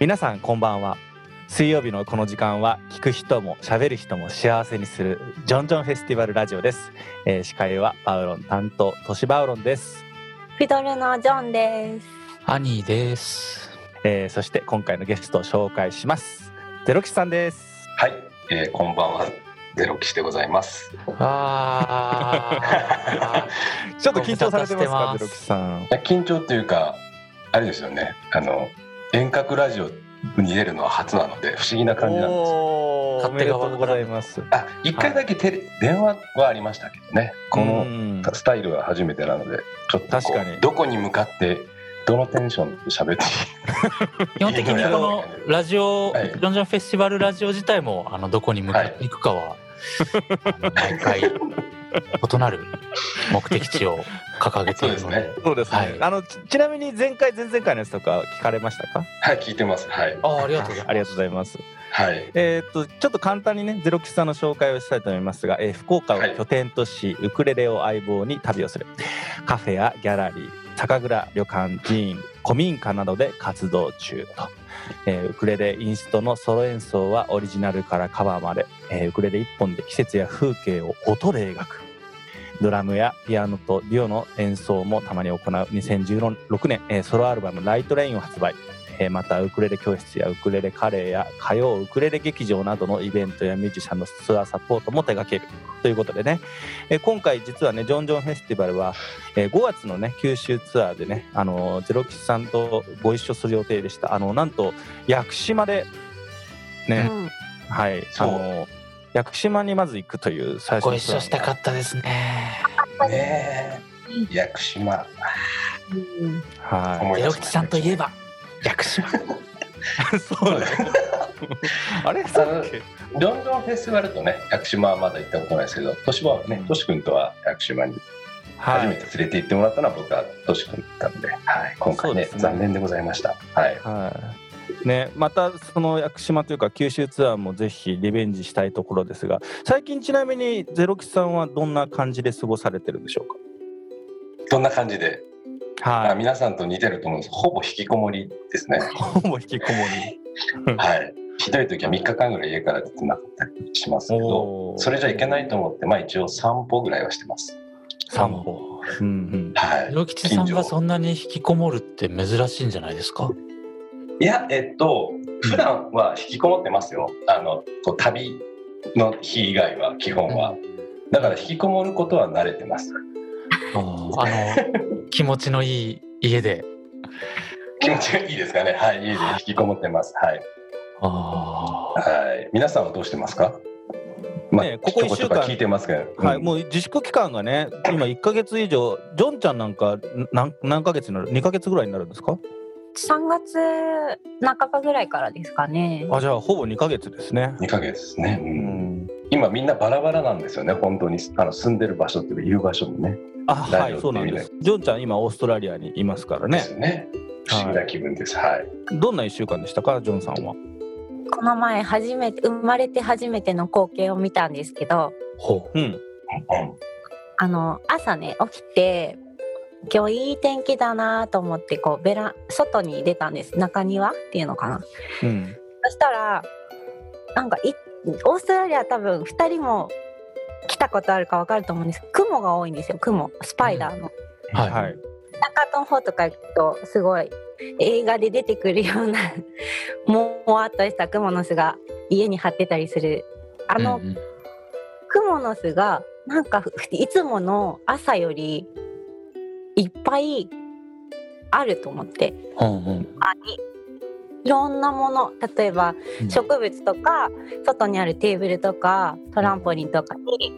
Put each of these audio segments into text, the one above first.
皆さんこんばんは水曜日のこの時間は聞く人も喋る人も幸せにするジョンジョンフェスティバルラジオです、えー司会はバウロン担当トシバウロンです、フィドルのジョンです。アニーです。えーそして今回のゲストを紹介しますゼロキさんですはい、えー、こんばんは。ゼロ騎士でございます。あ ちょっと緊張されてますかゼロキさん緊張というか、あれですよね。あの遠隔ラジオに出るのは初なので不思議な感じなんです勝手がございます。あ、一回だけテレ、電話はありましたけどね。こうのん。スタイルは初めてなので、ちょっとこう確かに。どこに向かってどのテンションで喋って 基本的にこのラジオ、はい。ジョンジョンフェスティバルラジオ自体もあのどこに向かっていくかは、あの毎回 異なる目的地を掲げているので。そうですね。そうですね、はい。あのちちなみに前回前々回のやつとか聞かれましたか？はい聞いてます。はい。ああありがとうございます。ありがとうございます。はい。えーっとちょっと簡単にねゼロキさんの紹介をしたいと思いますが、えー福岡を拠点とし、ウクレレを相棒に旅をする。カフェやギャラリー酒蔵旅館寺院古民家などで活動中と、えーウクレレインストのソロ演奏はオリジナルからカバーまで、えーウクレレ一本で季節や風景を音で描くドラムやピアノとデュオの演奏もたまに行う2016年、えーソロアルバム「ライトレイン」を発売。えーまたウクレレ教室やウクレレカレーや歌謡ウクレレ劇場などのイベントやミュージシャンのツアーサポートも手掛ける。ということでね、えー今回実はねジョンジョンフェスティバルは、えー5月のね九州ツアーでねあのーゼロキさんとご一緒する予定でした。あのなんと屋久島でね、うん。はいあのー屋久島にまず行くという最初ご一緒したかったですね。ねえ。屋久島。うんはい。出しましたさんといえば。屋久島。い そうだね あれ？あそうのだっけ？ジョンジョンフェスティバルとね屋久島はまだ行ったことないですけど、としはねとし君とは屋久島に初めて連れて行ってもらったのは僕はとし君だったので、はい、今回ねね。残念でございました。はい。はい。ね、またその屋久島というか九州ツアーもぜひリベンジしたいところですが最近ちなみにゼロキさんはどんな感じで過ごされてるんでしょうどんな感じで、かはあ皆さんと似てると思うんです。ほぼ引きこもりですね。ほぼ引きこもり はい。ひどい時は3日間ぐらい家から出てなかったりしますけど、それじゃいけないと思って、まあ一応散歩ぐらいはしてます。散歩うんうんはい。ゼロ吉さんがそんなに引きこもるって珍しいんじゃないですか？いや、えっと、普段は引きこもってますよ。あの、こう旅の日以外は、基本は。だから引きこもることは慣れてます。あの 気持ちのいい家で。気持ちがいいですかね。はい、家で引きこもってます。はい。あはい。皆さんはどうしてますか？まあ、ねここ一週間ちょとか聞いてますけど。はい、うんもう自粛期間がね今1か月以上ジョンちゃんなんか何何ヶ月になる？2か月ぐらいになるんですか？3月半ばぐらいからですかね。あじゃあほぼ2か月ですね2ヶ月ですね。ううんん今みんなバラバラなんですよね。本当にあの住んでる場所っていうかいる場所もね。あはいそうなんですジョンちゃん今オーストラリアにいますからでねね。不思議な気分です。はい。どんな1週間でしたか？ジョンさんはこの前初めて生まれて初めての光景を見たんですけど、あ。ほうんうんあの朝ね起きて今日いい天気だなと思ってこうベラ外に出たんです。中庭っていうのかな。うんそしたらなんかいオーストラリア多分2人も来たことあるか分かると思うんです雲が多いんですよ雲スパイダーの。う。はい。はい中の方とか行くとすごい映画で出てくるような もわっとしたクモの巣が家に張ってたりするあのうんうんクモの巣がなんかふいつもの朝よりいっぱいあると思って。うんうん。あいろんなもの。例えばうん。植物とか外にあるテーブルとかトランポリンとかに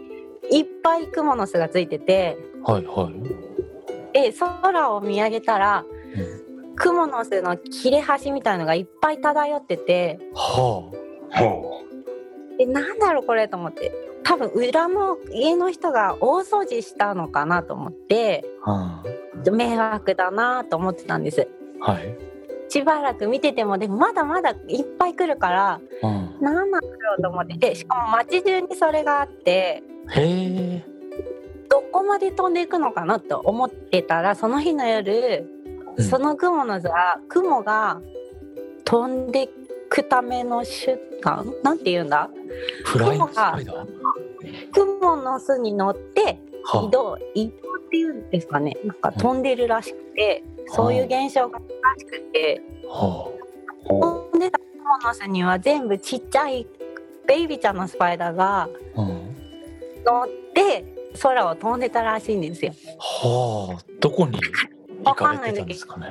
いっぱいクモの巣がついてて。はいはい。で空を見上げたらうん。クモの巣の切れ端みたいのがいっぱい漂ってて。はほでなんだろうこれと思って多分裏の家の人が大掃除したのかなと思ってあ。うん迷惑だなと思ってたんです。はい。しばらく見ててもでもまだまだいっぱい来るからうん。何なんだろうと思って。でしかも街中にそれがあってへえ。どこまで飛んでいくのかなと思ってたらその日の夜、うん。その雲の座雲が飛んでくための手段なんて言うんだ？フライングスパイダー？クモの巣に乗っては移動移動っていうんですかね。なんか飛んでるらしくて、そういう現象がらしくて、飛んでたクモの巣には全部ちっちゃいベイビーちゃんのスパイダーが乗って空を飛んでたらしいんですよ。はあ。どこに行かれてたんですかね。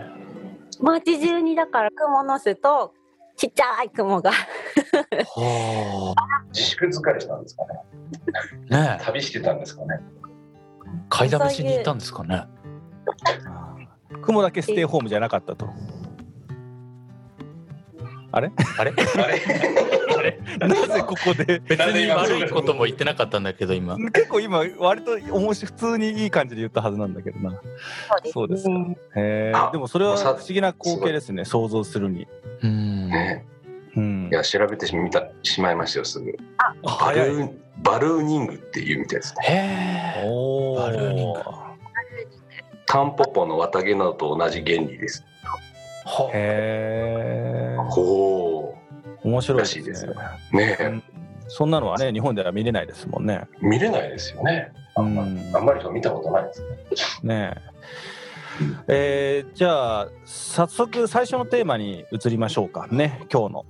街中にだからクモの巣とちっちゃい雲が。は自粛疲れしたんですかね。あねえ。旅してたんですかね。買いだめしに行ったんですかね。雲だけステイホームじゃなかったと。あれ？あれ？あれ？なぜここで？別に悪いことも言ってなかったんだけど今結構今割と面白い普通にいい感じで言ったはずなんだけどな。そうですか。へ。でもそれは不思議な光景ですね。想像するに。うんねうんい。や調べてみたしまいましたよすぐ。バ。ルーンバルーニングっていうみたいですね。へえおバルーニングタンポポの綿毛などと同じ原理です。はへえ。ほ面白いらしいですよう。ねえ、うんそんなのはね日本では見れないですもんね。見れないですよね。あんまうんあんまり見たことないですね。ねえ。えーじゃあ早速最初のテーマに移りましょうかね今日の。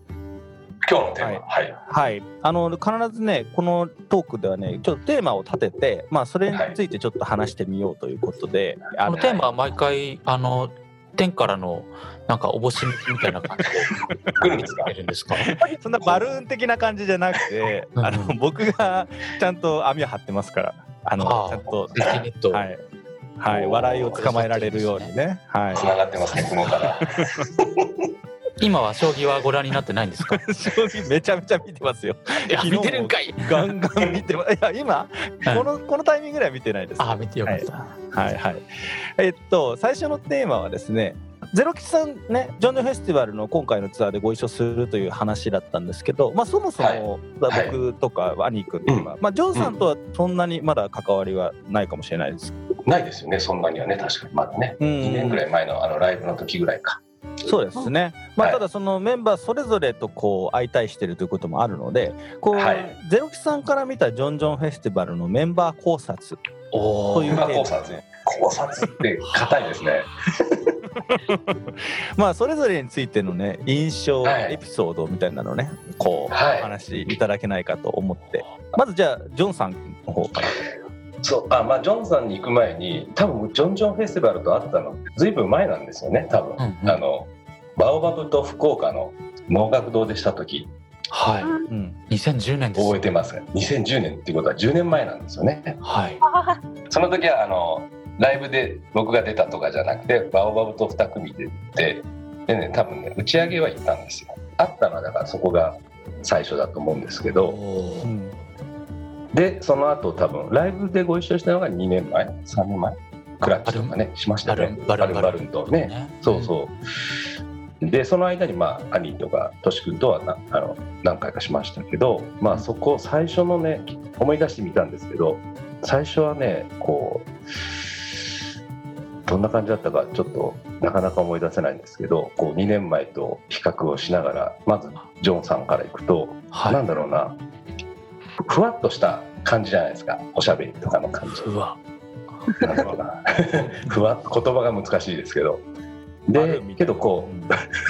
今日のテーマ、はい、はい、あの必ずねこのトークではねちょっとテーマを立てて、まあ、それについてちょっと話してみようということで、あのこのテーマは毎回あの天からのなんかおぼしみたいな感じで来るんですかやるんですか？そんなバルーン的な感じじゃなくてうん。あの僕がちゃんと網を張ってますから。あのちゃんと、はい。はい、笑いを捕まえられるようにね。はい。つながってますね、雲から。今は将棋はご覧になってないんですか？正直めちゃめちゃ見てますよ。いや昨日も見てるんかいガンガン見てます。いや今このこのタイミングでは見てないです。あ見てよかった、はいはい。えっと最初のテーマはですね、ゼロ吉さんね、ジョンジョンフェスティバルの今回のツアーでご一緒するという話だったんですけど、まあそもそも、はい僕とかアニー君とか、まあジョンさんとはそんなにまだ関わりはないかもしれないです。ないですよね、そんなにはね、確かにまだね。うん2年ぐらい前のあのライブの時ぐらいか。そうですね。まあ、はいただそのメンバーそれぞれとこう相対してるということもあるので、こう、はい。ゼロキさんから見たジョンジョンフェスティバルのメンバー考察。という今考察ね。考察って硬いですね。まあそれぞれについてのね印象、はい。エピソードみたいなのねこう、はい。お話しいただけないかと思って。まずじゃあジョンさんの方からそう。あまあジョンさんに行く前に多分ジョンジョンフェスティバルと会ったのずいぶん前なんですよね多分、うんうん。あのバオバブと福岡の能楽堂でした時。はい。うん。2010年です覚えてます。2010年っていうことは10年前なんですよね。はい。その時はあのライブで僕が出たとかじゃなくてバオバブと2組で行ってでね多分ね打ち上げは行ったんですよ。あったのはだからそこが最初だと思うんですけおど。おうんでその後多分ライブでご一緒したのが2年前3年前クラッチとかねしましたね。ンバルンバルンとね。そうそう。でその間にまあ兄とかトシ君とはなあの何回かしましたけどまあそこ最初のね思い出してみたんですけど最初はねこうどんな感じだったかちょっとなかなか思い出せないんですけどこう2年前と比較をしながらまずジョンさんからいくと、はい。なんだろうなふわっとした感じじゃないですか。おしゃべりとかの感じ。うわ。なんだろうな。ふわ言葉が難しいですけど。でけどこ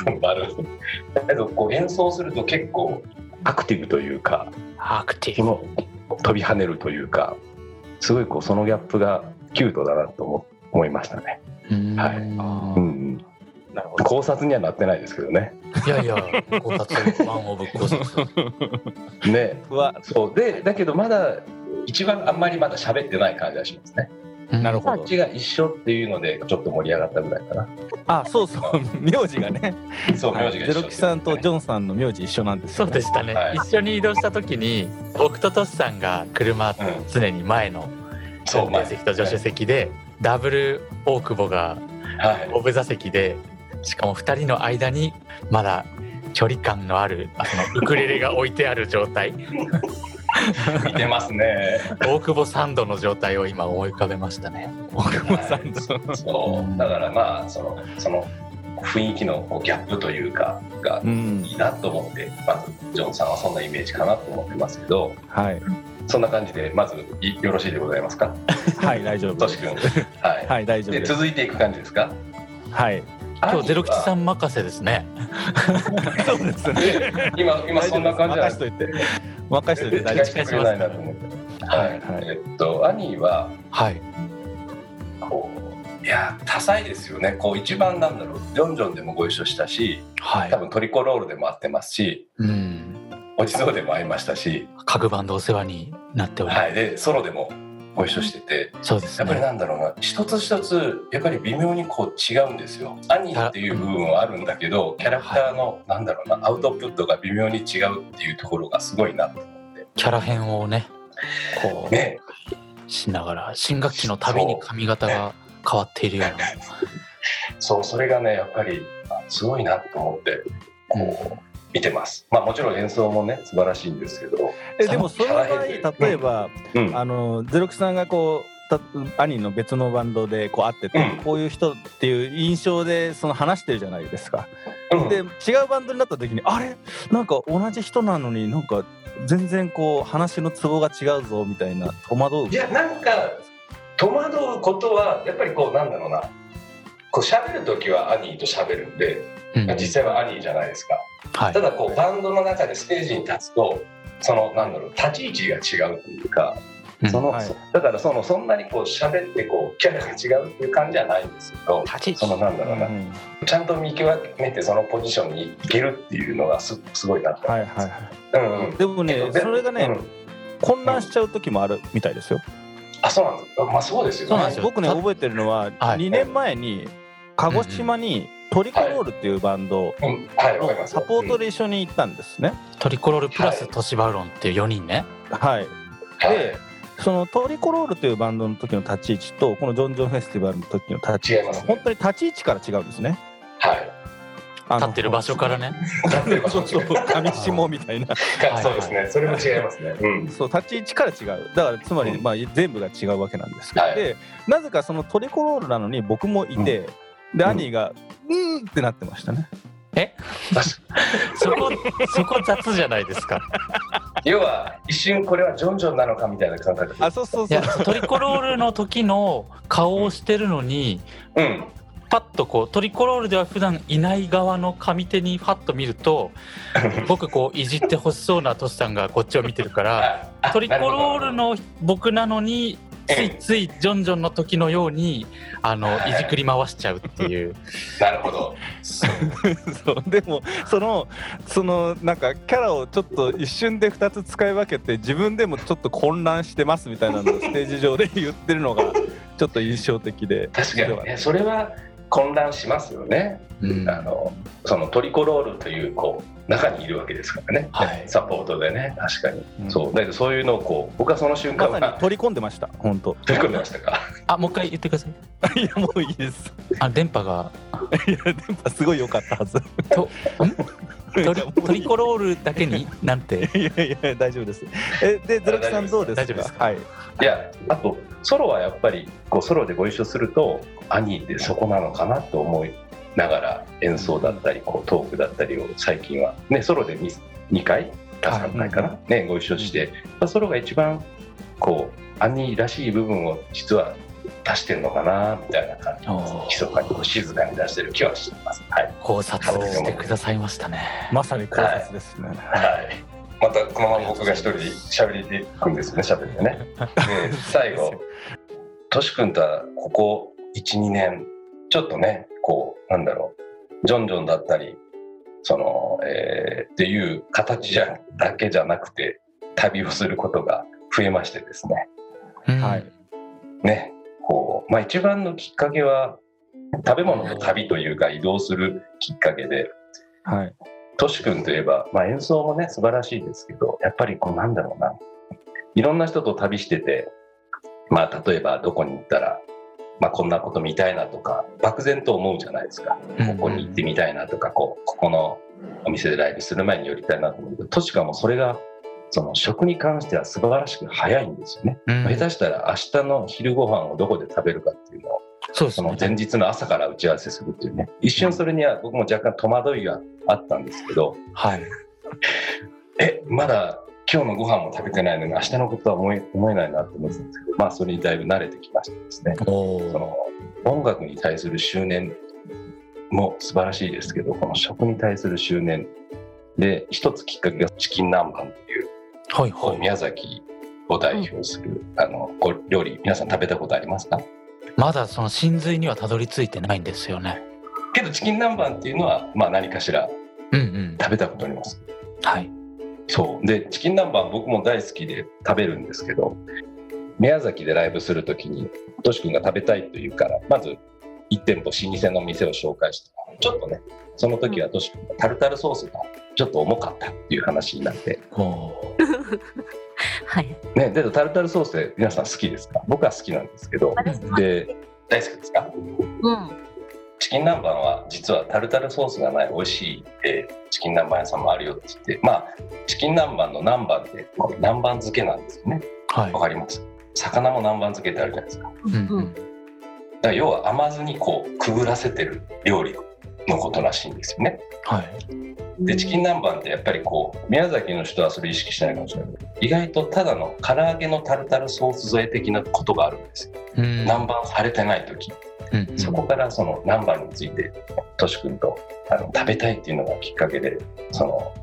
うバルーンだけどこう演奏すると結構アクティブというかアクティブ。飛び跳ねるというかすごいこうそのギャップがキュートだなと思思いましたね。はい。あうんうん、なるほど。考察にはなってないですけどね。いやいや考察ワンオブ考察ね。ふわ。そう。でだけどまだ一番あんまりまだ喋ってない感じがしますね。なるほど。こっちが一緒っていうのでちょっと盛り上がったぐらいかな。あそうそう。名字がね。そう名字がゼロキさんとジョンさんの名字一緒なんですね、うでしたね、はい。一緒に移動した時に僕とトシさんが車うん。常に前のそう運転席と助手席でダブル大久保がはい。後部座席でしかも2人の間にまだ距離感のあるあそのウクレレが置いてある状態。見てますね。大久保サンドの状態を今思い浮かべましたね。大久保さんとそう。だからまあそのその雰囲気のギャップというかがうんいいなと思ってまずジョンさんはそんなイメージかなと思ってますけどはい。そんな感じでまずいよろしいでございますか？はい大丈夫とし君。はい、はい大丈夫でです続いていく感じですか？はい今日ゼロ吉さんん任せですね。そうですね。今今そんな感じ任しといて。任しといて大聞丈夫。かせてくれないなと思って。はい、はい。えっと兄ははい。こういや多彩ですよね。こう一番なんだろう。ジョンジョンでもご一緒したしはい。多。分トリコロールでも会ってますしうん。お地蔵でも会いましたし、家具バンドお世話になっております。はい、でソロでもご一緒してて。そうですやっぱりね。なんだろうな。一つ一つやっぱり微妙にこう違うんですよ。兄っていう部分はあるんだけどキャラクターのなんだろうなアウトプットが微妙に違うっていうところがすごいなと思って。キャラ編をね、こう、ね。しながら、新学期のたびに髪型が変わっているような。そうそれがねやっぱりあすごいなと思ってこう見てます。まあもちろん演奏もね素晴らしいんですけど。えでもその場合例えばうん。あのゼロクさんがこうた兄の別のバンドでこう会ってて、うん。こういう人っていう印象でその話してるじゃないですか。うん。で違うバンドになった時にあれ？なんか同じ人なのになんか全然こう話のツボが違うぞみたいな戸惑ういやなんか戸惑うことはやっぱりこうなんだろうな。こう喋る時はアニーと喋るんでうん。実際はアニーじゃないですか。はい。た。だこうバンドの中でステージに立つとそのなんだろう立ち位置が違うというかうん。その、はい。だからそのそんなにこう喋ってこうキャラが違うっていう感じじゃないんですけど立ち位置。そのなんだろうな、うんちゃんと見極めてそのポジションに行けるっていうのがすすごいなと。思はいいます、はい。はうんうん。い。でもねでそれがね、うん。混乱しちゃう時もあるみたいですよ。あそうなんです。まあそうですよね。そうなんですよた僕ね覚えてるのははい。2年前に鹿児島にトリコロールっていうバンドのサポートで一緒に行ったんですね。トリコロールプラスはい。トシバウロンっていう4人ね。はい。はい。でそのトリコロールというバンドの時の立ち位置とこのジョンジョンフェスティバルの時の立ち位置違いますね。本当に立ち位置から違うんですね。はい。立ってる場所からね。立ってる場所そ上下みたいな。はい。そうですね。それも違いますね。うん。そう立ち位置から違う。だからつまり、うん。まあ、全部が違うわけなんですけど、はい。でなぜかそのトリコロールなのに僕もいて、で兄が「うーん」ってなってましたね。え？そこ、そこ雑じゃないですか。要は一瞬これはジョンジョンなのかみたいな感覚。あそうそうそう。いや、トリコロールの時の顔をしてるのに、うん。パッとこうトリコロールでは普段いない側の上手にパッと見ると 僕こういじってほしそうなトシさんがこっちを見てるからあトリコロールの僕なのについついジョンジョンの時のようにあのはい。いじくり回しちゃうっていう。なるほど。そう。でもそのそのなんかキャラをちょっと一瞬で2つ使い分けて自分でもちょっと混乱してますみたいなのをステージ上で言ってるのがちょっと印象的で。確かにねそれは混乱しますよね、うん。あのそのトリコロールというこう中にいるわけですからね、はい。サポートでね確かに、うん。そう。だけどそういうのをこう僕はその瞬間はまさに取り込んでました。本当。取り組んでましたか？あもう一回言ってください。いやもういいです。あ電波が。いや電波すごい良かったはず。とん？トリトリコロールだけになんて。いやいや大丈夫です。えでゼロキさんどうですか？大丈夫ですか？はい。いやあとソロはやっぱりこうソロでご一緒すると兄ってそこなのかなと思いながら演奏だったりこうトークだったりを最近は。ねソロで 2, 2回か3回かな、ねご一緒して、まあソロが一番こう兄らしい部分を実は出してるのかなみたいな感じ。おー。密かにこう静かに出してる気はしてます。はい、考察してくださいましたね。まさに考察ですね、はい、またこのまま僕が一人で喋りていくんですね喋ってね。で最後とし君とはここ12年ちょっとねこうなんだろうジョンジョンだったりその、えーっていう形じゃだけじゃなくて旅をすることが増えましてですね。うん。はい。ねこう、まあ、一番のきっかけは食べ物と旅というか移動するきっかけではいトシ君といえば、まあ、演奏もね素晴らしいですけどやっぱりこうなんだろうな。いろんな人と旅してて、まあ、例えばどこに行ったら、まあ、こんなこと見たいなとか漠然と思うじゃないですか。ここに行ってみたいなとかこうここのお店でライブする前に寄りたいなと思うけどトシ君はもうそれがその食に関しては素晴らしく早いんですよね。うん。下手したら明日の昼ご飯をどこで食べるかっていうのをそうね。その前日の朝から打ち合わせするっていうね。一瞬それには僕も若干戸惑いがあったんですけどはい。えまだ今日のご飯も食べてないのに明日のことは思え思えないなって思ってたんですけどまあそれにだいぶ慣れてきましてですね。その音楽に対する執念も素晴らしいですけどこの食に対する執念で一つきっかけがチキン南蛮っていうはいはい。宮崎を代表する、あのご料理皆さん食べたことありますか？まだその真髄にはたどり着いてないんですよね。けどチキン南蛮っていうのは、まあ、何かしらうんうん。食べたことあります。はい。そう。でチキン南蛮僕も大好きで食べるんですけど宮崎でライブするときにとし君が食べたいというからまず1店舗老舗の店を紹介してちょっとねその時はとし君がタルタルソースがちょっと重かったっていう話になって、はい。ね、でタルタルソースって皆さん好きですか？僕は好きなんですけど。で大好きですか？うん。チキン南蛮は実はタルタルソースがない美味しい、えーチキン南蛮屋さんもあるよって言ってまあチキン南蛮の南蛮ってこれ南蛮漬けなんですよね。はい。わかります？魚も南蛮漬けってあるじゃないですか。だかうん。うんら要は甘酢にこうくぐらせてる料理のことらしいんですよね。はい。でチキン南蛮ってやっぱりこう宮崎の人はそれ意識しないかもしれないけど意外とただの唐揚げのタルタルソース添え的なことがあるんですよ。うん。南蛮されてない時うんうん。そこからその南蛮についてとし君とあの食べたいっていうのがきっかけでその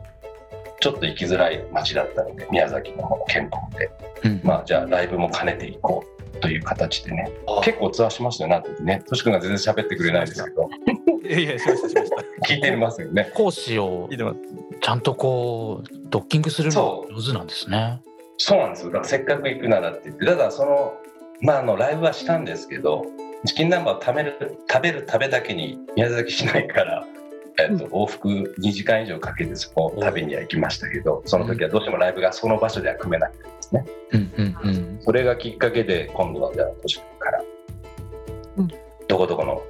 ちょっと行きづらい町だったので宮崎の方の県北で。うん。まあじゃあライブも兼ねていこうという形でね。結構ツアーしましたよねあの時ね。とし君が全然喋ってくれないですけど。いやいやしましたしました。聞いてますよね。講師をちゃんとこうドッキングするのが上手なんですね。そうなんですよ。だからせっかく行くならって言って。ただそのまああのライブはしたんですけどチキン南蛮を食べる食べる食べだけに宮崎市内から、えっと、往復2時間以上かけてそこを食べには行きましたけどその時はどうしてもライブがその場所では組めなくてですね。うんうんうん。それがきっかけで今度はじゃあ都市から、うん。どこどこの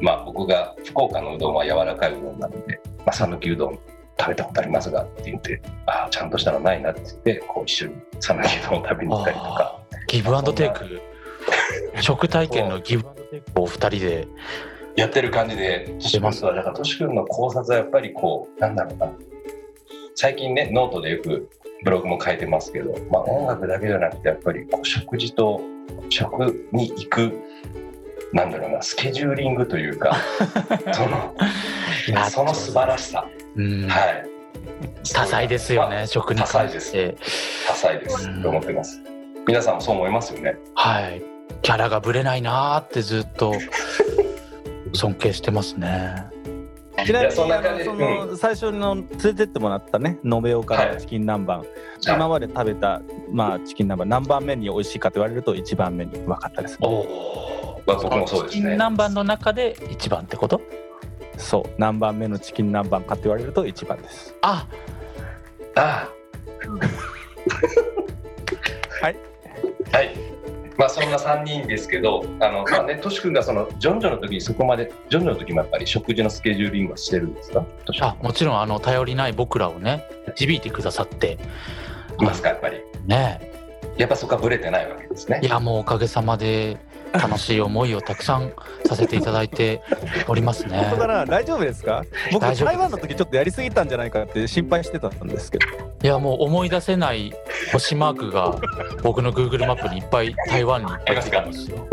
まあ僕が福岡のうどんは柔らかいうどんなのでまあ讃岐うどん食べたことありますがって言ってああちゃんとしたのないなって言ってこう一緒に讃岐うどんを食べに行ったりとか。ギブアンドテイク。食体験のギブアンドテイクをお二人でやってる感じで、トシ君とは、だからトシ君の考察はやっぱりこう、なんだろうな。最近ね、ノートでよくブログも書いてますけど、まあ音楽だけじゃなくて、やっぱりこう食事と食に行く、なんだろうな、スケジューリングというか、その、その素晴らしさ。うんはい。多彩ですよね食に多彩です多彩です。と思ってます。皆さんもそう思いますよね。はいキャラがぶれないなーってずっと 尊敬してますね。ちなみにあのな感じ。その最初の連れてってもらったね延岡のチキン南蛮、今まで食べた、まあ、チキン南蛮何番目に美味しいかと言われると一番目に分かったですおね。おまあ僕もそうですね。チキン南蛮の中で一番ってこと？そう。何番目のチキン南蛮かって言われると一番です。あ。ああ。はい。はい。まあそんな3人ですけど、あのまあね、トシ君がそのジョンジョの時にそこまで、ジョンジョの時もやっぱり食事のスケジューリングはしてるんですか？あもちろんあの頼りない僕らをね導いてくださって。いますか、やっぱり。ねやっぱそこはブレてないわけですねい。やもうおかげさまで楽しい思いをたくさんさせていただいて おりますね本当かな大丈夫ですか？僕台湾の時ちょっとやりすぎたんじゃないかって心配してたんですけどいやもう思い出せない星マークが僕の Google マップにいっぱい台湾にいっぱいついてますよ。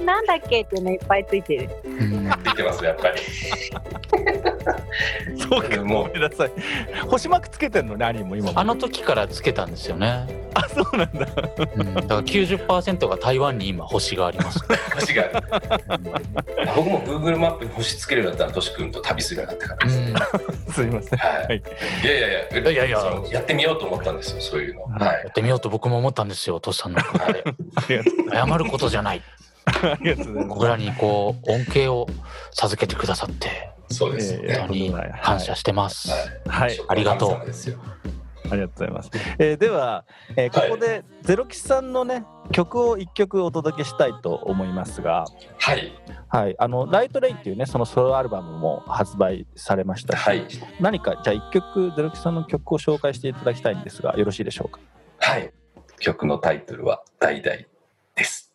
なんだっけっていうのいっぱいついてる。うん見てます、やっぱり。そうかもうごめんなさい星マークつけてんのね兄も今もあの時からつけたんですよね。あそうなんだうん、だから90%が台湾に今星があります。星がある。僕も Google マップに星つけるようになったら、トシ君と旅するようになってからす。ん、すいませんはいはいいやいやいや、いやいややってみようと思ったんですよ、そういうの。はやってみようと僕も思ったんですよ、トシさんの謝ることじゃない。ありがとうございます僕らにこう恩恵を授けてくださってそうですね。本当に感謝してます。はい食のありがとうありがとうございます。えーでは、えーここでゼロキさんのね曲を一曲お届けしたいと思いますが、はい。はい、あのライトレイっていうねそのソロアルバムも発売されましたし、はい。何かじゃあ一曲ゼロキさんの曲を紹介していただきたいんですがよろしいでしょうか？はい。曲のタイトルは「代々」です。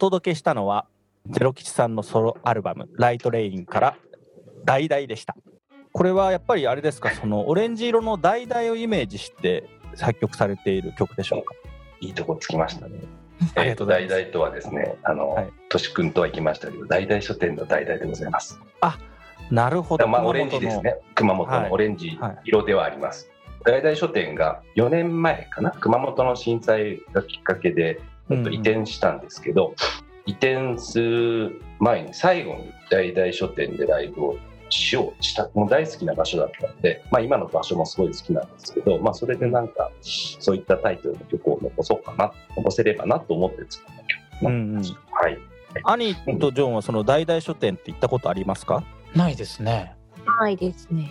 届けしたのはゼロ吉さんのソロアルバム「ライトレイン」から「橙でした。これはやっぱりあれですか？そのオレンジ色の橙をイメージして作曲されている曲でしょうか？いいとこつきましたね。ありがとうございます。えーと大々とはですね、あの、はい。としくんとは行きましたけど、大々書店の大々でございます。なるほど。まあ、オレンジですね。熊本はい。のオレンジ色ではあります。大々書店が4年前かな、熊本の震災がきっかけで、っと移転したんですけど、移転する前に最後に大々書店でライブをしようしたもう大好きな場所だったので、まあ、今の場所もすごい好きなんですけど、まあ、それでなんかそういったタイトルの曲を残そうかな残せればなと思って作った曲。なんです、はい。兄とジョンはその橙書店って行ったことありますか？ないですね。ないですね。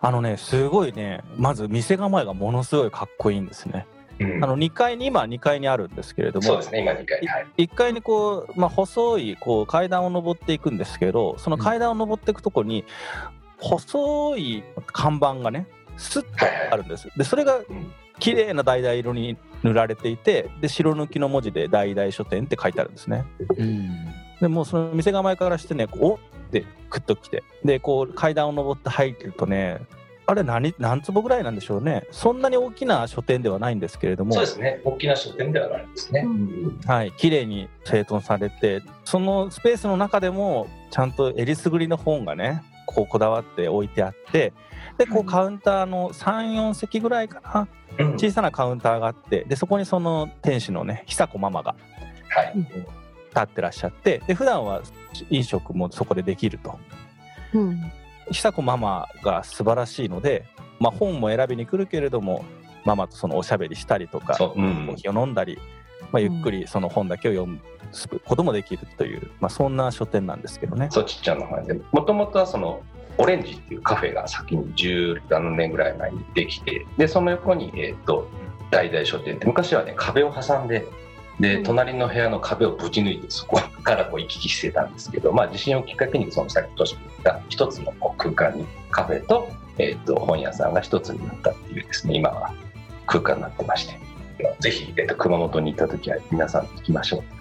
あのねすごいねまず店構えがものすごいかっこいいんですねうん。あの2階に今2階にあるんですけれどもそうですね今2回はい。1階にこう、まあ、細いこう階段を登っていくんですけどその階段を登っていくとこに細い看板がねスッとあるんです。でそれがうん。綺麗な橙色に塗られていてで白抜きの文字で「橙書店」って書いてあるんですね。うん。でもうその店構えからしてねこうおってクッときてでこう階段を登って入ってるとねあれ何何坪ぐらいなんでしょうね。そんなに大きな書店ではないんですけれども。そうですね。大きな書店ではないですね、うん。はい。綺麗に整頓されてそのスペースの中でもちゃんとえりすぐりの本がねこうこだわって置いてあってでこうカウンターの34席ぐらいかな。うん。小さなカウンターがあってでそこにその店主のね久子ママがはい。立ってらっしゃってで普段は飲食もそこでできると。うん。久子ママが素晴らしいので、まあ、本も選びに来るけれどもママとそのおしゃべりしたりとかそうコーヒーを飲んだり、まあ、ゆっくりその本だけを読むこともできるという、まあ、そんな書店なんですけどね。そうちっちゃなのでもともとはそのオレンジっていうカフェが先に17年ぐらい前にできてでその横に、えー、と大々書店って昔はね壁を挟んででうん。隣の部屋の壁をぶち抜いてそこからこう行き来してたんですけど、まあ、地震をきっかけにそのさっきとし君が一つのこう空間にカフェと,、えー、と本屋さんが一つになったっていうですね今は空間になってまして。ぜひ、えー、と熊本に行った時は皆さん行きましょう。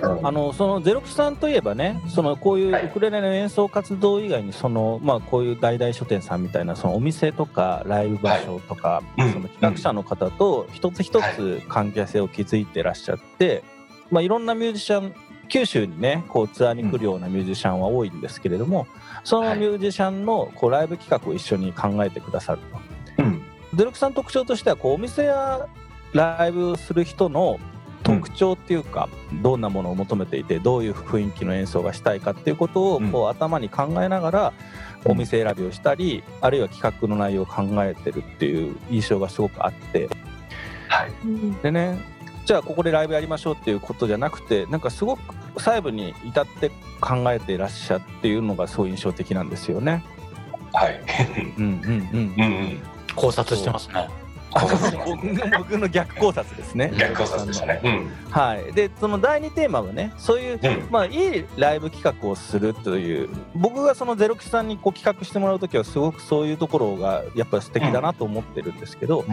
うん。あのそのゼロクさんといえばねそのこういうはい。ウクレレの演奏活動以外にその、まあ、こういう大々書店さんみたいなそのお店とかライブ場所とか、うんその企画者の方と一つ一つ関係性を築いてらっしゃって、まあ、いろんなミュージシャン九州にねこうツアーに来るようなミュージシャンは多いんですけれども、そのミュージシャンのこうライブ企画を一緒に考えてくださると。うん。ゼロクさんの特徴としてはこうお店やライブをする人の特徴っていうか、どんなものを求めていてどういう雰囲気の演奏がしたいかっていうことをうん。こう頭に考えながらうん。お店選びをしたり、あるいは企画の内容を考えてるっていう印象がすごくあって。はい。うんでねじゃあここでライブやりましょうっていうことじゃなくてなんかすごく細部に至って考えていらっしゃっていうのがすごい印象的なんですよね。はい。うんうんうん。うんうん。考察してますね。あ考察してます僕の逆考察ですね。逆考察でしたね。うん。はい、でその第2テーマはねそういう、うん。まあ、いいライブ企画をするという僕がそのゼロキさんにこう企画してもらう時はすごくそういうところがやっぱり素敵だなと思ってるんですけど、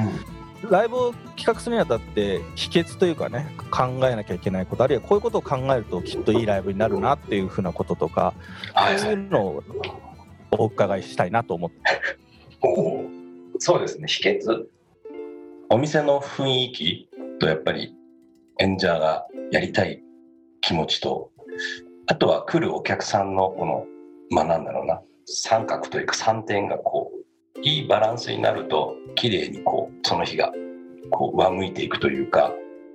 ライブを企画するにあたって秘訣というかね考えなきゃいけないことあるいはこういうことを考えるときっといいライブになるなっていうふうなこととか、はい。そういうのをお伺いしたいなと思って。おーそうですね。秘訣お店の雰囲気とやっぱり演者がやりたい気持ちとあとは来るお客さんのこのまあなんだろうな三角というか3点がこういいバランスになると綺麗にこうその日がこう上向いていくというか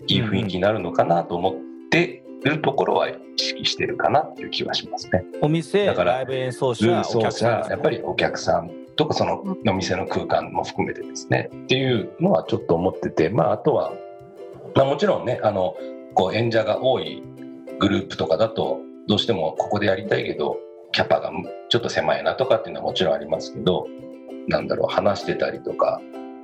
いい雰囲気になるのかなと思ってるところは意識してるかなっていう気はしますね。お店だからライブ演奏者ね者やっぱりお客さんとかそのお店の空間も含めてですね。っていうのはちょっと思っててまああとは、まあ、もちろんねあのこう演者が多いグループとかだとどうしてもここでやりたいけどキャパがちょっと狭いなとかっていうのはもちろんありますけどなんだろう話してたりとか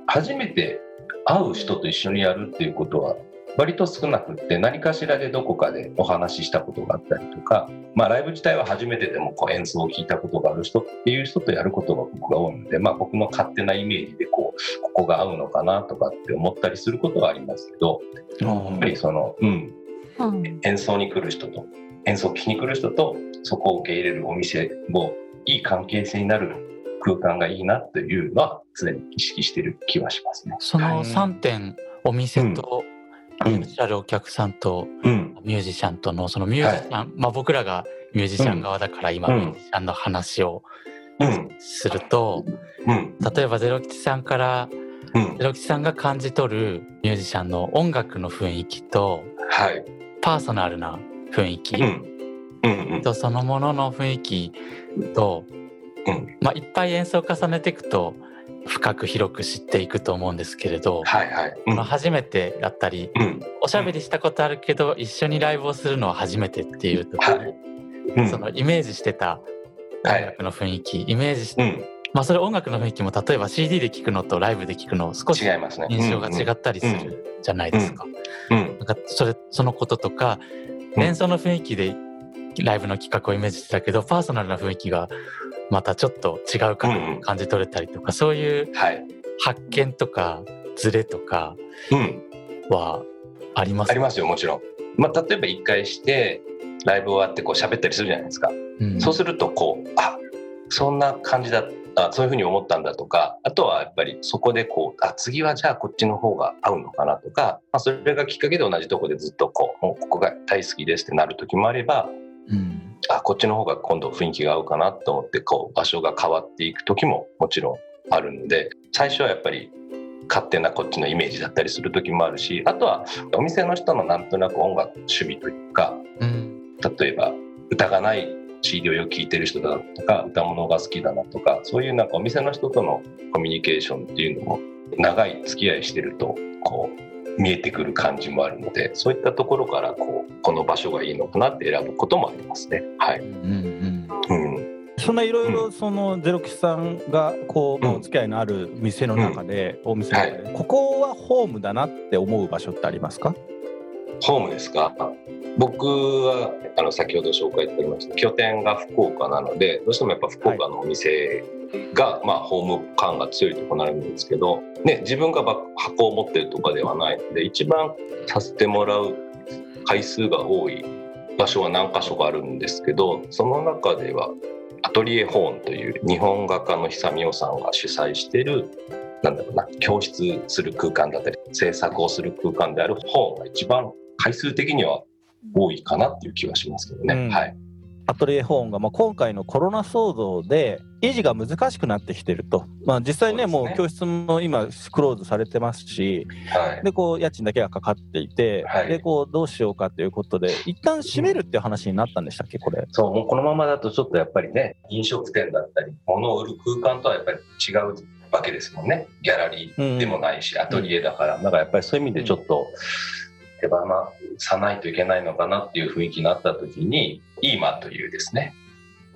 初めて会う人と一緒にやるっていうことは割と少なくって何かしらでどこかでお話ししたことがあったりとかまあ、ライブ自体は初めてでもこう演奏を聞いたことがある人っていう人とやることが僕が多いので、まあ、僕の勝手なイメージでこうここが合うのかなとかって思ったりすることはありますけどやっぱりその、うん、うん演奏に来る人と演奏を聴きに来る人とそこを受け入れるお店もいい関係性になる空間がいいなというのは常に意識してる気はしますね。そのはい3点お店と、うんいらっしゃるお客さんとうん、ミュージシャンとのそのミュージシャン、まあ僕らがミュージシャン側だから今うん。ミュージシャンの話をうん、すると、うん、例えばゼロ吉さんからうん。ゼ、ロ吉さんが感じ取るミュージシャンの音楽の雰囲気とはい、パーソナルな雰囲気とそのものの雰囲気と、うん。まあ、いっぱい演奏を重ねていくと深く広く知っていくと思うんですけれど、はい、はい、この初めてやったりうん、おしゃべりしたことあるけど一緒にライブをするのは初めてっていう時に、はい。うん、そのイメージしてた音楽の雰囲気、イメージしうん、まあそれ音楽の雰囲気も例えば CD で聴くのとライブで聴くの少し違いますね。印象が違ったりするじゃないですか。うん、なんかそれそのこととかうん。演奏の雰囲気でライブの企画をイメージしてたけどパーソナルな雰囲気がまたちょっと違うか感じ取れたりとかそういうはい、発見とかズレとかうん、はあります？ありますよ、もちろん。まあ、例えば一回して、ライブ終わってこう喋ったりするじゃないですか。うん。そうすると、こう、あ、そんな感じだあそういうふうに思ったんだとか、あとはやっぱりそこでこう、あ、次はじゃあこっちの方が合うのかなとか、まあ、それがきっかけで同じとこでずっとこう、もうここが大好きですってなる時もあれば、うん。あ、こっちの方が今度雰囲気が合うかなと思って、こう、場所が変わっていく時ももちろんあるので、最初はやっぱり勝手なこっちのイメージだったりする時もあるし、あとはお店の人のなんとなく音楽趣味というか、うん。例えば歌がない CD をよく聴いてる人だとか歌物が好きだなとかそういうなんかお店の人とのコミュニケーションっていうのも長い付き合いしてるとこう見えてくる感じもあるのでそういったところからこうこの場所がいいのかなって選ぶこともありますね。はい、うんうん。うん。そんないろいろそのゼロキさんがこう、うん。お付き合いのある店の中で、お店の中で、ここはホームだなって思う場所ってありますか？ホームですか？僕はあの先ほど紹介しておりました拠点が福岡なのでどうしてもやっぱ福岡のお店が、まあ、ホーム感が強いとこなるんですけど、ね、自分がば箱を持ってるとかではないので一番させてもらう回数が多い場所は何箇所かあるんですけどその中ではアトリエホーンという日本画家の久美夫さんが主催しているなんだろうな教室する空間だったり制作をする空間であるホーンが一番回数的には多いかなっていう気はしますけどね。うんはい。アトリエホーンが、まあ、今回のコロナ騒動で維持が難しくなってきてると、まあ、実際ねねもう教室も今クローズされてますしはい。でこう家賃だけがかかっていて、はいでこうどうしようかということで一旦閉めるっていう話になったんでしたっけこれ。そう、もうこのままだとちょっとやっぱりね、飲食店だったり、物を売る空間とはやっぱり違うわけですもんね。ギャラリーでもないし、アトリエだから。だからやっぱりそういう意味でちょっと手放さないといけないのかなっていう雰囲気になった時に、イーマというですね、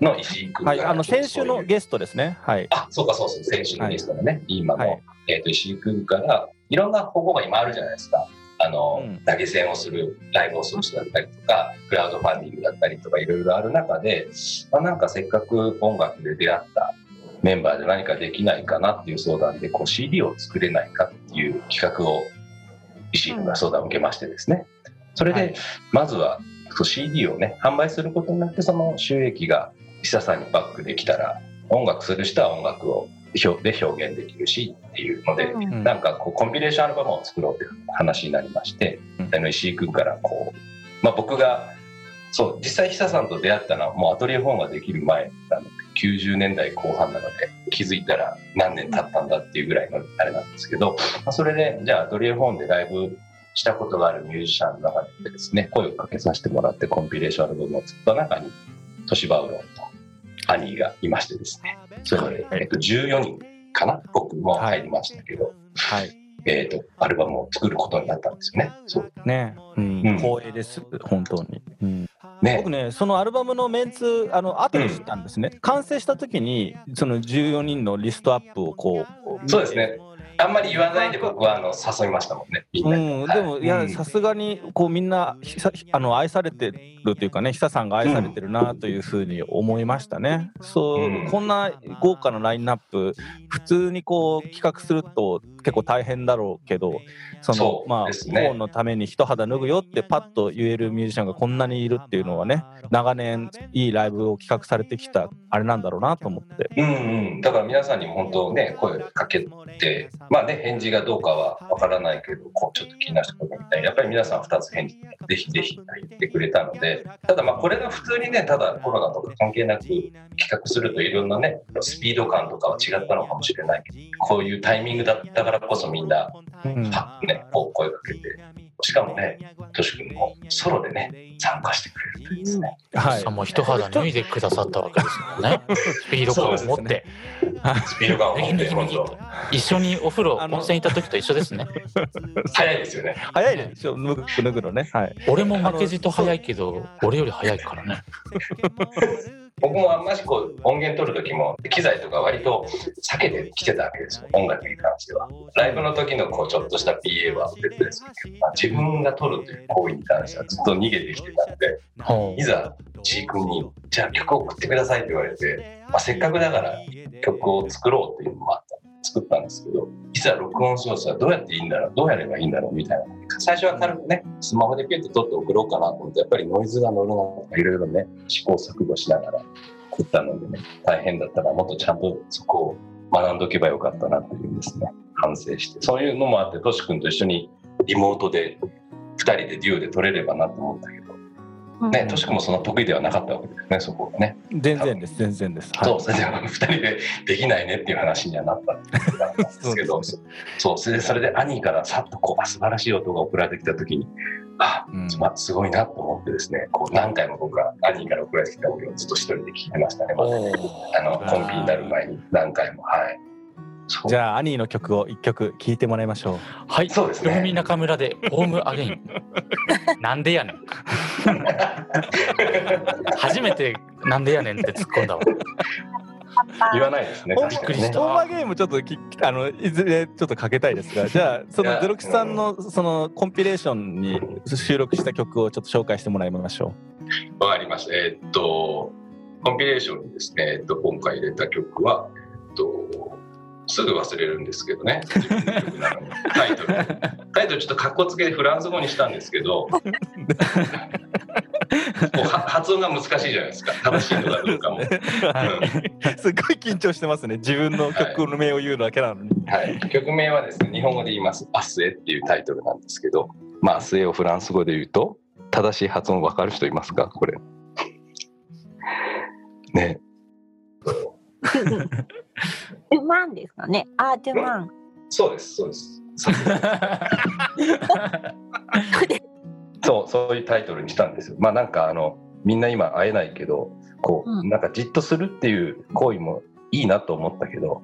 の石井君がはい、あの先週のゲストですね。はい。あ、そうかそうそう、先週のゲストのね、今の、はいえっ、と、石井君から、いろんな方法が今あるじゃないですか。あの、うん投げ銭をする、ライブをする人だったりとか、クラウドファンディングだったりとか、いろいろある中で、まあ、なんかせっかく音楽で出会ったメンバーで何かできないかなっていう相談で、こう CD を作れないかっていう企画を、石井君が相談を受けましてですね。それで、はいまずは、CD をね、販売することになって、その収益が久さんにバックできたら、音楽する人は音楽を表で表現できるしっていうので、うん。なんかこうコンピレーションアルバムを作ろうっていう話になりまして、うん。あの石井君からこう、まあ、僕がそう実際久さんと出会ったのはもうアトリエ本ができる前なので90年代後半なので気づいたら何年経ったんだっていうぐらいのあれなんですけど、まあ、それでじゃあアトリエ本でライブしたことがあるミュージシャンの中でですね声をかけさせてもらってコンピレーションアルバムを作った中にトシバウロンとアニーがいましてですね。それで、はい。えっと、14人かな僕も入りましたけど、はい。えっとアルバムを作ることになったんですよね。そう。ね、うん。うん。光栄です。本当に。うん。ね。僕ねそのアルバムのメンツあの後で知ったんですね、完成した時にその14人のリストアップをこうそうですねあんまり言わないで僕はあの誘いましたもんね。みんうん、でもいやうんさすがにこうみんなあの愛されてるというかね久さんが愛されてるなというふうに思いましたね。そう、うんこんな豪華なラインナップ普通にこう企画すると結構大変だろうけどそのそうまあ本のために一肌脱ぐよってパッと言えるミュージシャンがこんなにいるっていうのはね長年いいライブを企画されてきたあれなんだろうなと思って。うんうん、だから皆さんにも本当ね声かけてまあね返事がどうかはわからないけどこうちょっと気になることみたいにやっぱり皆さん2つ返事ぜひぜひ言ってくれたのでただまあこれが普通にねただコロナとか関係なく企画するといろんなねスピード感とかは違ったのかもしれないけどこういうタイミングだったからこそみんなうとねこう声かけてしかもねとし君もソロでね参加してくれるといいですね。はいも一肌脱いでくださったわけですもんね。スピード感を持って、スピード感を持って本当一緒にお風呂、温泉行った時と一緒ですね。早いですよね。早いでしょ脱ぐ脱ぐのね。はい。俺も負けじと早いけど、俺より早いからね。僕もあんましこう音源取る時も機材とか割と避けてきてたわけですよ音楽に関しては。ライブの時のこうちょっとした PA は別ですけど、まあ自分が取るという行為に関してはずっと逃げてきてたのでほい。ざ G 君に「じゃあ曲を送ってください」って言われて、まあ、せっかくだから曲を作ろうっていうのもあった作ったんですけどいざ録音しようとどうやっていいんだろうどうやればいいんだろうみたいな。最初は軽くねスマホでピュッと撮って送ろうかなと思ってやっぱりノイズが乗るなとかいろいろね試行錯誤しながら作ったのでね大変だったらもっとちゃんとそこを学んどけばよかったなというですね反省して。そういうのもあってとし君と一緒にリモートで2人でデュオで撮れればなと思ったけど。ね、としくもその得意ではなかったわけですね、そこがね。全然です全然です。はいそう、それでも2人でできないねっていう話にはなったんですけど、そう、それでそれで兄からさっとこう、あ素晴らしい音が送られてきたときに、あ、うんまあ、すごいなと思ってですね、こう何回も僕は兄から送られてきた音をずっと一人で聞いてましたね、まあのコンビになる前に何回も。はい。じゃあアニーの曲を一曲聴いてもらいましょう。はい、そうですねふみ中村でホームアゲイン。なんでやねん。初めてなんでやねんって突っ込んだわ。言わないですね、びっくりし。たホーマゲームちょっときあのいずれちょっとかけたいですが、じゃあそのゼロキさんのそのコンピレーションに収録した曲をちょっと紹介してもらいましょわかりました。えーっと、コンピレーションにですね、えっと、今回入れた曲は、えっと、すぐ忘れるんですけどね。タイトル。タイトルちょっとかっこつけてフランス語にしたんですけど、こうは発音が難しいじゃないですか。正しいのかどうかも。う。すっごい緊張してますね。自分の曲の名を言うだけなのに。はい、曲名はですね、日本語で言います、アスエっていうタイトルなんですけど、まあ、アスエをフランス語で言うと、正しい発音わかる人いますか？これ。ね。ドゥマンですかね。あ、ドゥマン。そうです、そうです。そう、そういうタイトルにしたんですよ。まあなんかあの、みんな今会えないけど、こう、うんなんかじっとするっていう行為もいいなと思ったけど、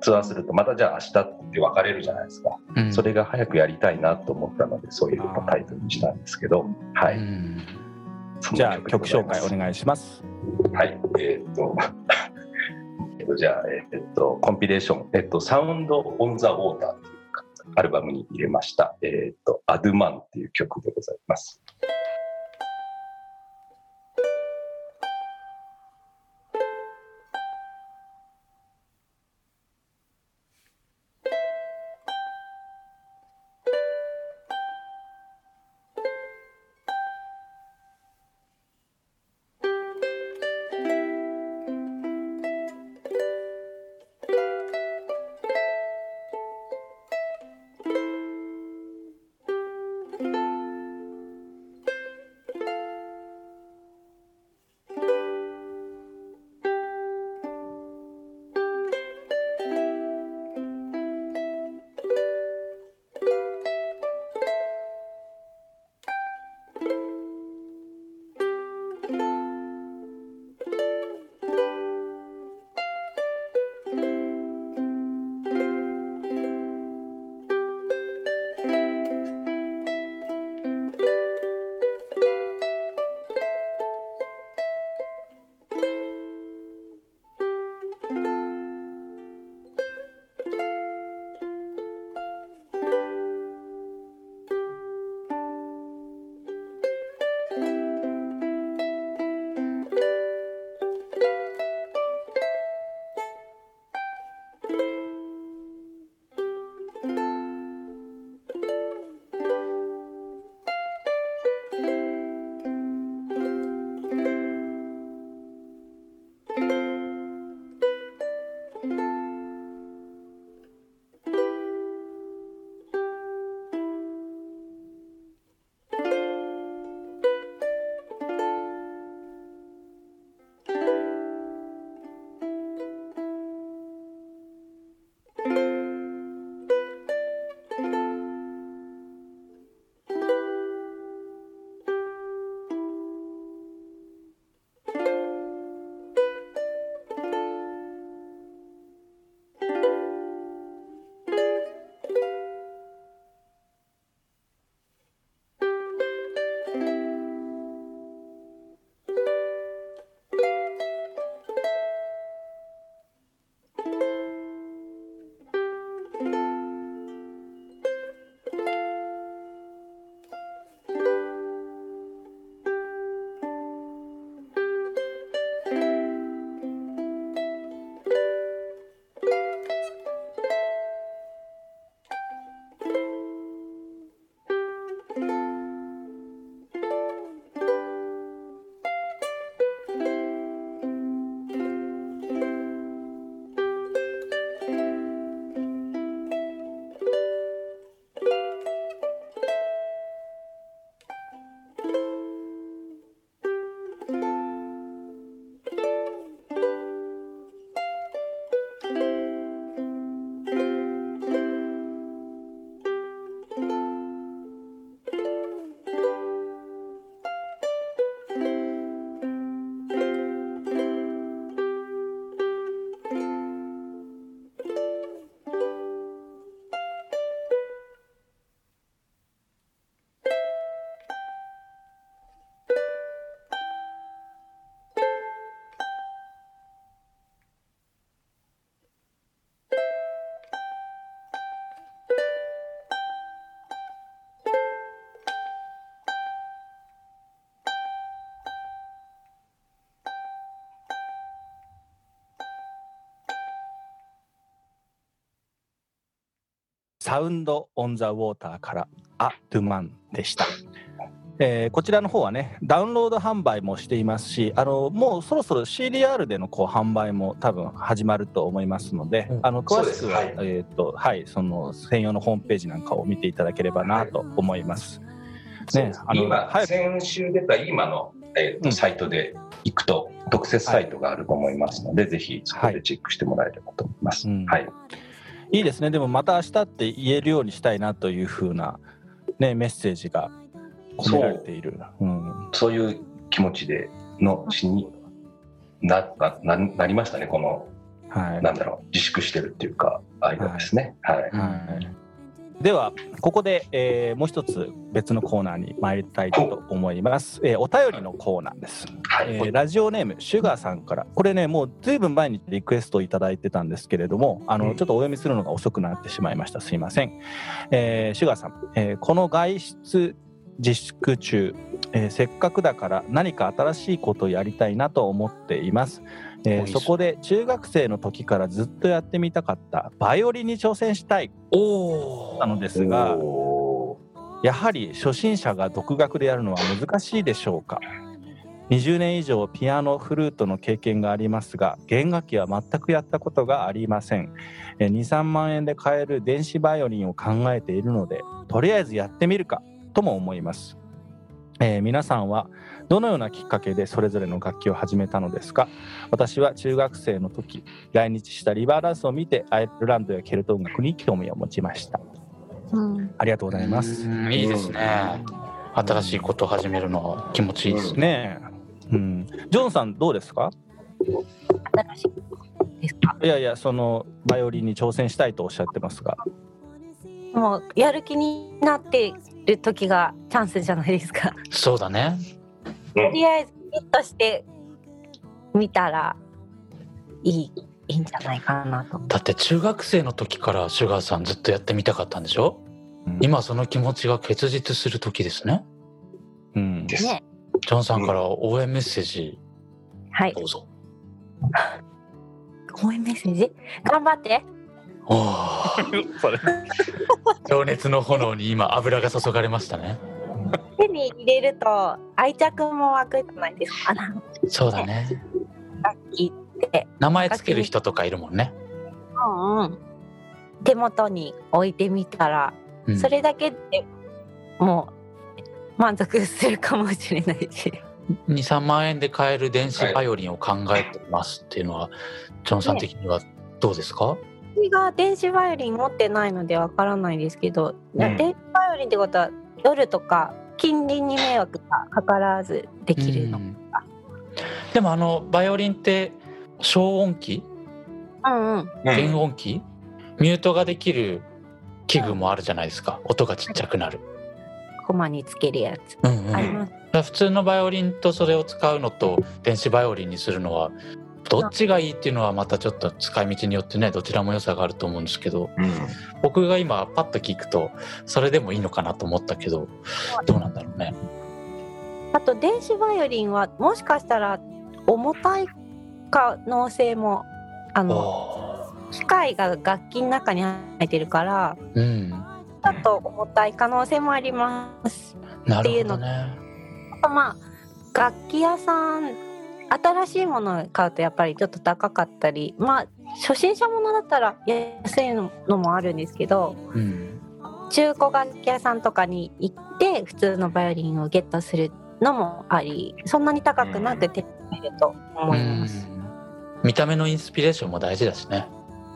ツアーするとまたじゃあ明日って別れるじゃないですか。うんそれが早くやりたいなと思ったので、そういうタイトルにしたんですけど、はうい。じゃあ曲紹介お願いします。はい、えーっと、と、じゃあ、えっと、コンピレーション、えっと、サウンド・オン・ザ・ウォーターというアルバムに入れました、えっと、アドゥマンっていう曲でございます。サウンド・オン・ザ・ウォーターから「ア・トゥ・マン」でした。えーこちらの方はねダウンロード販売もしていますしあのもうそろそろ CDR でのこう販売も多分始まると思いますので、うん。あの詳しくは、そうですえっ、とはいその専用のホームページなんかを見ていただければなと思います。ねあの今、先週出た今の、えーとうん。サイトで行くと特設サイトがあると思いますので、ぜひそこでチェックしてもらえればと思います。うん。はい、いいですねでもまた明日って言えるようにしたいなというふうな、ね、メッセージが込められている。うんそういう気持ちでのしにななななりましたね、この、はいなんだろう、自粛してるっていうか、間ですね。はい。はいではここで、えーもう一つ別のコーナーに参りたいと思います、えーお便りのコーナーです、はい。えーラジオネームシュガーさんから。これねもうずいぶん前にリクエストをいただいてたんですけれどもあの、うん。ちょっとお読みするのが遅くなってしまいました。すいません、えーシュガーさん、えーこの外出自粛中、えーせっかくだから何か新しいことをやりたいなと思っています、えーそこで中学生の時からずっとやってみたかったバイオリンに挑戦したいおなのですがおやはり初心者が独学でやるのは難しいでしょうか？20年以上ピアノフルートの経験がありますが弦楽器は全くやったことがありません。23万円で買える電子バイオリンを考えているのでとりあえずやってみるかとも思います、えー皆さんはどのようなきっかけでそれぞれの楽器を始めたのですか？私は中学生の時来日したリバーダンスを見てアイルランドやケルト音楽に興味を持ちました。うん。ありがとうございます。うんいいですね。新しいことを始めるのは気持ちいいですね。うん、ジョンさんどうですか？新しいですか？いやいやそのバイオリンに挑戦したいとおっしゃってますが。もうやる気になってる時がチャンスじゃないですか。そうだね。とりあえずゲットしてみたらいいいいんじゃないかなと。だって中学生の時からシュガーさんずっとやってみたかったんでしょ？うん。今その気持ちが結実する時ですね。うん。です。ね。ジョンさんから応援メッセージはい。どうぞ。応援メッセージ？頑張って。おー。それ。情熱の炎に今油が注がれましたね。手に入れると愛着も湧くじゃないですか。そうだね。楽器って、名前つける人とかいるもんね。うんうん、手元に置いてみたら、うん。それだけでもう満足するかもしれないし。23万円で買える電子バイオリンを考えてますっていうのは、ジョンさん的にはどうですか、私が電子バイオリン持ってないのでわからないですけど、うん。電子バイオリンってことは夜とか近隣に迷惑がかからずできるの。うんでもあのバイオリンって消音器？うんうん。原音器、ミュートができる器具もあるじゃないですか音がちっちゃくなる、コマにつけるやつ。うんうんあります。だから普通のバイオリンとそれを使うのと電子バイオリンにするのはどっちがいいっていうのはまたちょっと使い道によってねどちらも良さがあると思うんですけどうん僕が今パッと聞くとそれでもいいのかなと思ったけどどうなんだろうね。あと電子バイオリンはもしかしたら重たい可能性もあのお機械が楽器の中に入ってるからーうんちょっと重たい可能性もあります。なるほどね。あとまあ楽器屋さん新しいものを買うとやっぱりちょっと高かったりまあ初心者ものだったら安いのもあるんですけどうん中古楽器屋さんとかに行って普通のバイオリンをゲットするのもありそんなに高くなく手に入ると思います。うん。見た目のインスピレーションも大事だしね。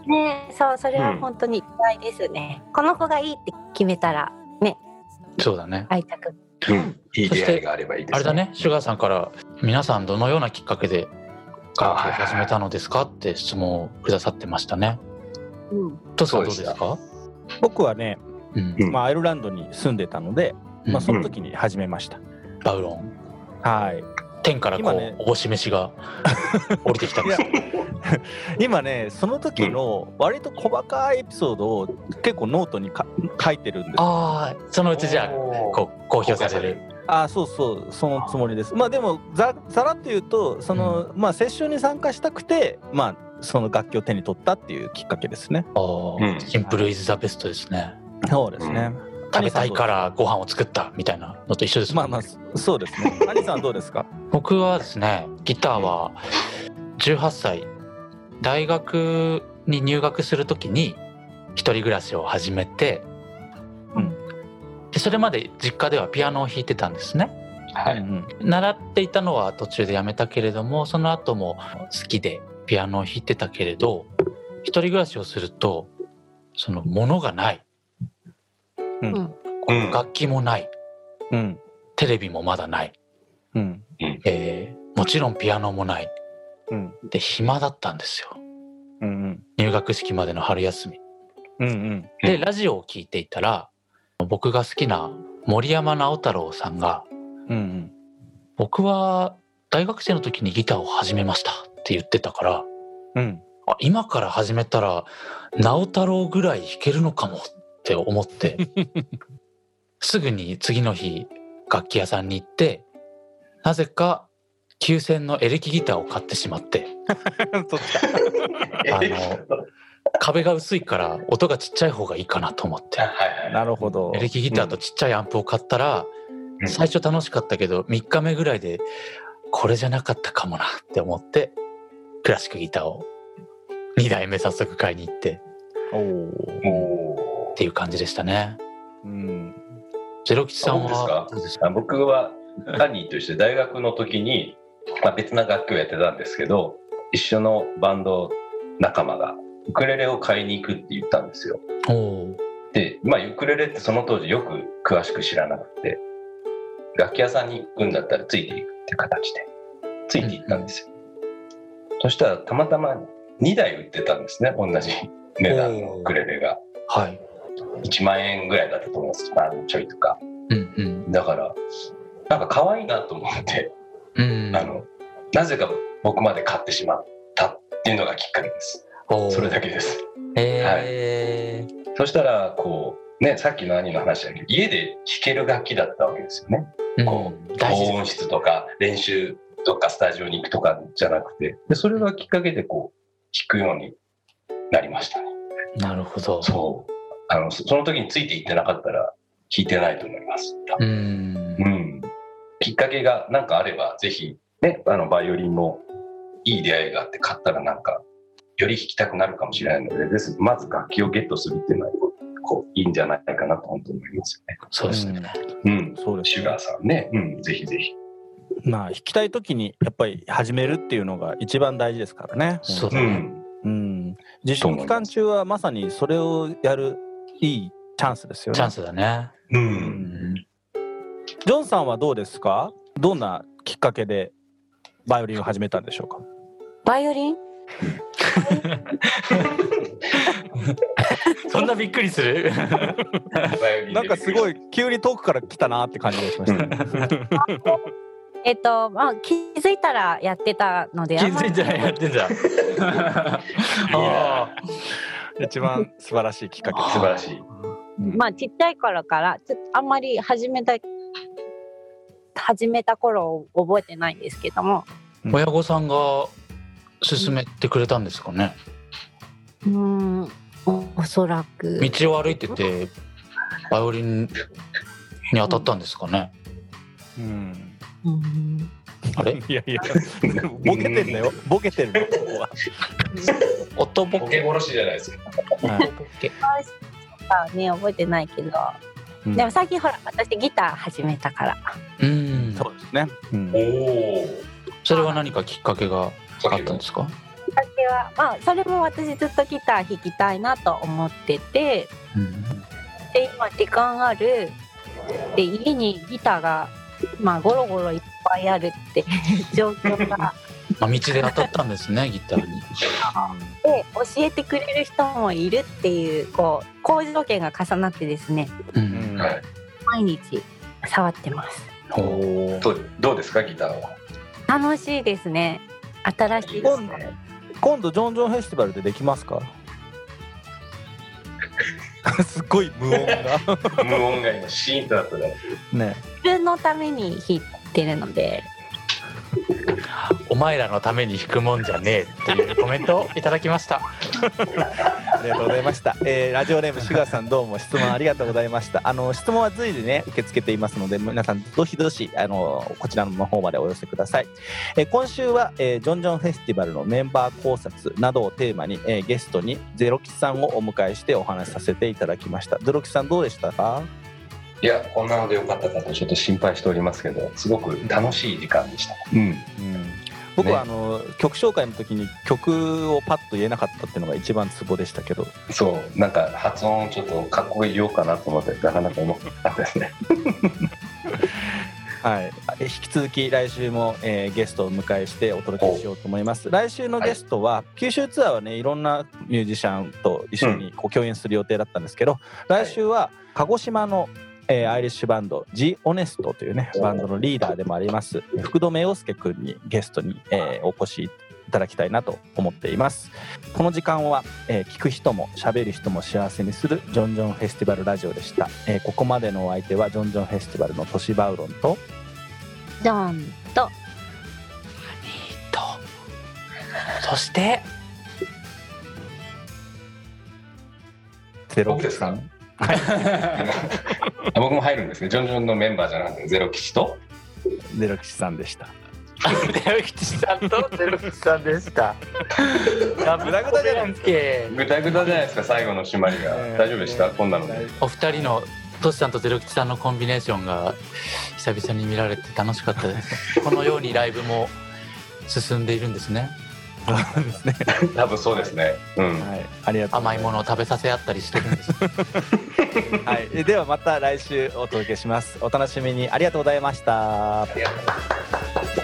ねそうそれは本当に意外ですね、この子がいいって決めたらね。そうだね。愛着うん。いい出会いがあればいいですあれだね、シュガーさんから皆さんどのようなきっかけで楽器を始めたのですかって質問をくださってましたね。うん。トスさんどうそうですか？僕はね、うん。うん。まあ、アイルランドに住んでたので、まあ、うん。その時に始めました、バウロン。はい。天からこう、今ね思し召しが 降りてきたんです。よ。今ねその時の割と細かいエピソードを結構ノートにか書いてるんですああ、そのうちじゃあこう公表される。あそうそうそのつもりです。まあでもざざらっと言うとその、まあセッションに参加したくてまあその楽器を手に取ったっていうきっかけですね。あー。うん。 simple is the best ですね。そうですね。食べたいからご飯を作ったみたいなのと一緒ですまあまあそうですね。兄さんどうですか？僕はですねギターは18歳大学に入学するときに一人暮らしを始めて、うんでそれまで実家ではピアノを弾いてたんですね。はい。うん習っていたのは途中でやめたけれどもその後も好きでピアノを弾いてたけれど一人暮らしをするとその物がない。うん。うん。うん楽器もない。うん。テレビもまだない、うん。えーもちろんピアノもない。うん。で暇だったんですよ。うん。入学式までの春休み。うんうん。でラジオを聞いていたら僕が好きな森山直太朗さんがうん「僕は大学生の時にギターを始めました」って言ってたからうん。あ今から始めたら直太朗ぐらい弾けるのかもって思って すぐに次の日楽器屋さんに行ってなぜか9000のエレキギターを買ってしまって。あの 壁が薄いから音がちっちゃい方がいいかなと思って。なるほどエ。レキギターとちっちゃいアンプを買ったら、うん最初楽しかったけど3日目ぐらいでこれじゃなかったかもなって思ってクラシックギターを2台目早速買いに行っておお。おっていう感じでしたね。うん。ゼロ吉さんあは僕ですか？あ僕はカニーとして大学の時に、まあ、別な楽器をやってたんですけど一緒のバンド仲間がウクレレを買いに行くって言ったんですよ。で、まあ、ウクレレってその当時よく詳しく知らなくて楽器屋さんに行くんだったらついていくって形でついていったんですよ。そしたらたまたま2台売ってたんですね同じ値段のウクレレが。はい。1万円ぐらいだったと思うんです1万ちょいとか。うんうんだからなんか可愛いなと思って、うん。あのなぜか僕まで買ってしまったっていうのがきっかけです。それだけです。えーそしたらこうねさっきの兄の話だけど家で弾ける楽器だったわけですよね。こうん大事高音質とか練習とかスタジオに行くとかじゃなくてでそれがきっかけでこう弾くようになりましたね。なるほど。そうあのそその時についていってなかったら弾いてないと思います。う。ん、きっかけが何かあればぜひねあのバイオリンもいい出会いがあって買ったらなんかより弾きたくなるかもしれないのでですまず楽器をゲットするっていうのはこういいんじゃないかなと本当に思いますよね。そうですね。うん、そうですねシュガーさんね、うん、ぜひぜひ。まあ弾きたい時にやっぱり始めるっていうのが一番大事ですからね。そうだね。うん、うん。自粛期間中はまさにそれをやるいいチャンスですよね。チャンスだね。う、うんん。ジョンさんはどうですか？どんなきっかけでバイオリンを始めたんでしょうか？バイオリン？そんなびっくりする？なんかすごい急に遠くから来たなって感じがしました。えっとまあ気づいたらやってたので気づいてないやってんだ。あ一番素晴らしいきっかけ。素晴らしい。うん。まあちっちゃい頃からちょっとあんまり始めた始めた頃を覚えてないんですけども。ー親御さんが勧めてくれたんですかね。うーんおおそらく道を歩いててバイオリンに当たったんですかね。うん。うんあれ？いやいや、ボケてんだよ。ボケてるのここは。音ボケ。殺しじゃないですか。はいボケあね覚えてないけどうんでも最近ほら私ギター始めたからうん。そうですね。うんおお。それは何かきっかけが？あったんですか？きっかけはまあそれも私ずっとギター弾きたいなと思っててうん。で今時間あるで家にギターがまあゴロゴロいっぱいあるっていう 状況がまあ道で当たったんですねギターに。で教えてくれる人もいるっていうこう好条件が重なってですねう。うんんはい。毎日触ってますおーどうどうですかギターは？楽しいですね新しい今度今度ジョンジョンフェスティバルでできますか？すっごい無音が。無音が今シーンとなったね。ね。自分のために弾いてるのでお前らのために弾くもんじゃねえっていうコメントをいただきました。ありがとうございました。えーラジオネームシュガーさんどうも質問ありがとうございました。あの質問は随時ね受け付けていますので皆さんどしどしあのこちらの方までお寄せください。えー今週は、えージョンジョンフェスティバルのメンバー考察などをテーマに、えーゲストにゼロキさんをお迎えしてお話しさせていただきました。ゼロキさんどうでしたか？いやこんなのでよかったかとちょっと心配しておりますけどすごく楽しい時間でした。うんうん。僕は、ねあの曲紹介の時に曲をパッと言えなかったっていうのが一番ツボでしたけど、そうなんか発音ちょっとかっこいい言おうかなと思ってなかなか思ったんですね。はい、え引き続き来週も、えーゲストをお迎えしてお届けしようと思います。来週のゲストは、九州ツアーはねいろんなミュージシャンと一緒にこう共演する予定だったんですけど、来週は鹿児島の、えーアイリッシュバンド G オネストというねバンドのリーダーでもあります福留陽介くんにゲストに、えーお越しいただきたいなと思っています。この時間は、えー聞く人も喋る人も幸せにするジョンジョンフェスティバルラジオでした。えーここまでのお相手はジョンジョンフェスティバルのトシバウロンとドンととそしてゼロ僕ですか？ん 僕も入るんですね。ジョンジョンのメンバーじゃなくてゼロ吉と？ゼロ吉さんでした。ゼロ吉さんとゼロ吉さんでした。ダブグダグダじゃないですけぐだぐだじゃないですか最後の締まりが。大丈夫でした？こんなので。お二人のトシさんとゼロ吉さんのコンビネーションが久々に見られて楽しかったです。このようにライブも進んでいるんですね。そうですね。多分そうですね。うん。はい、ありがとうございます。甘いものを食べさせ合ったりしてるんです。はい、え ではまた来週お届けします。お楽しみにありがとうございました。ありがとう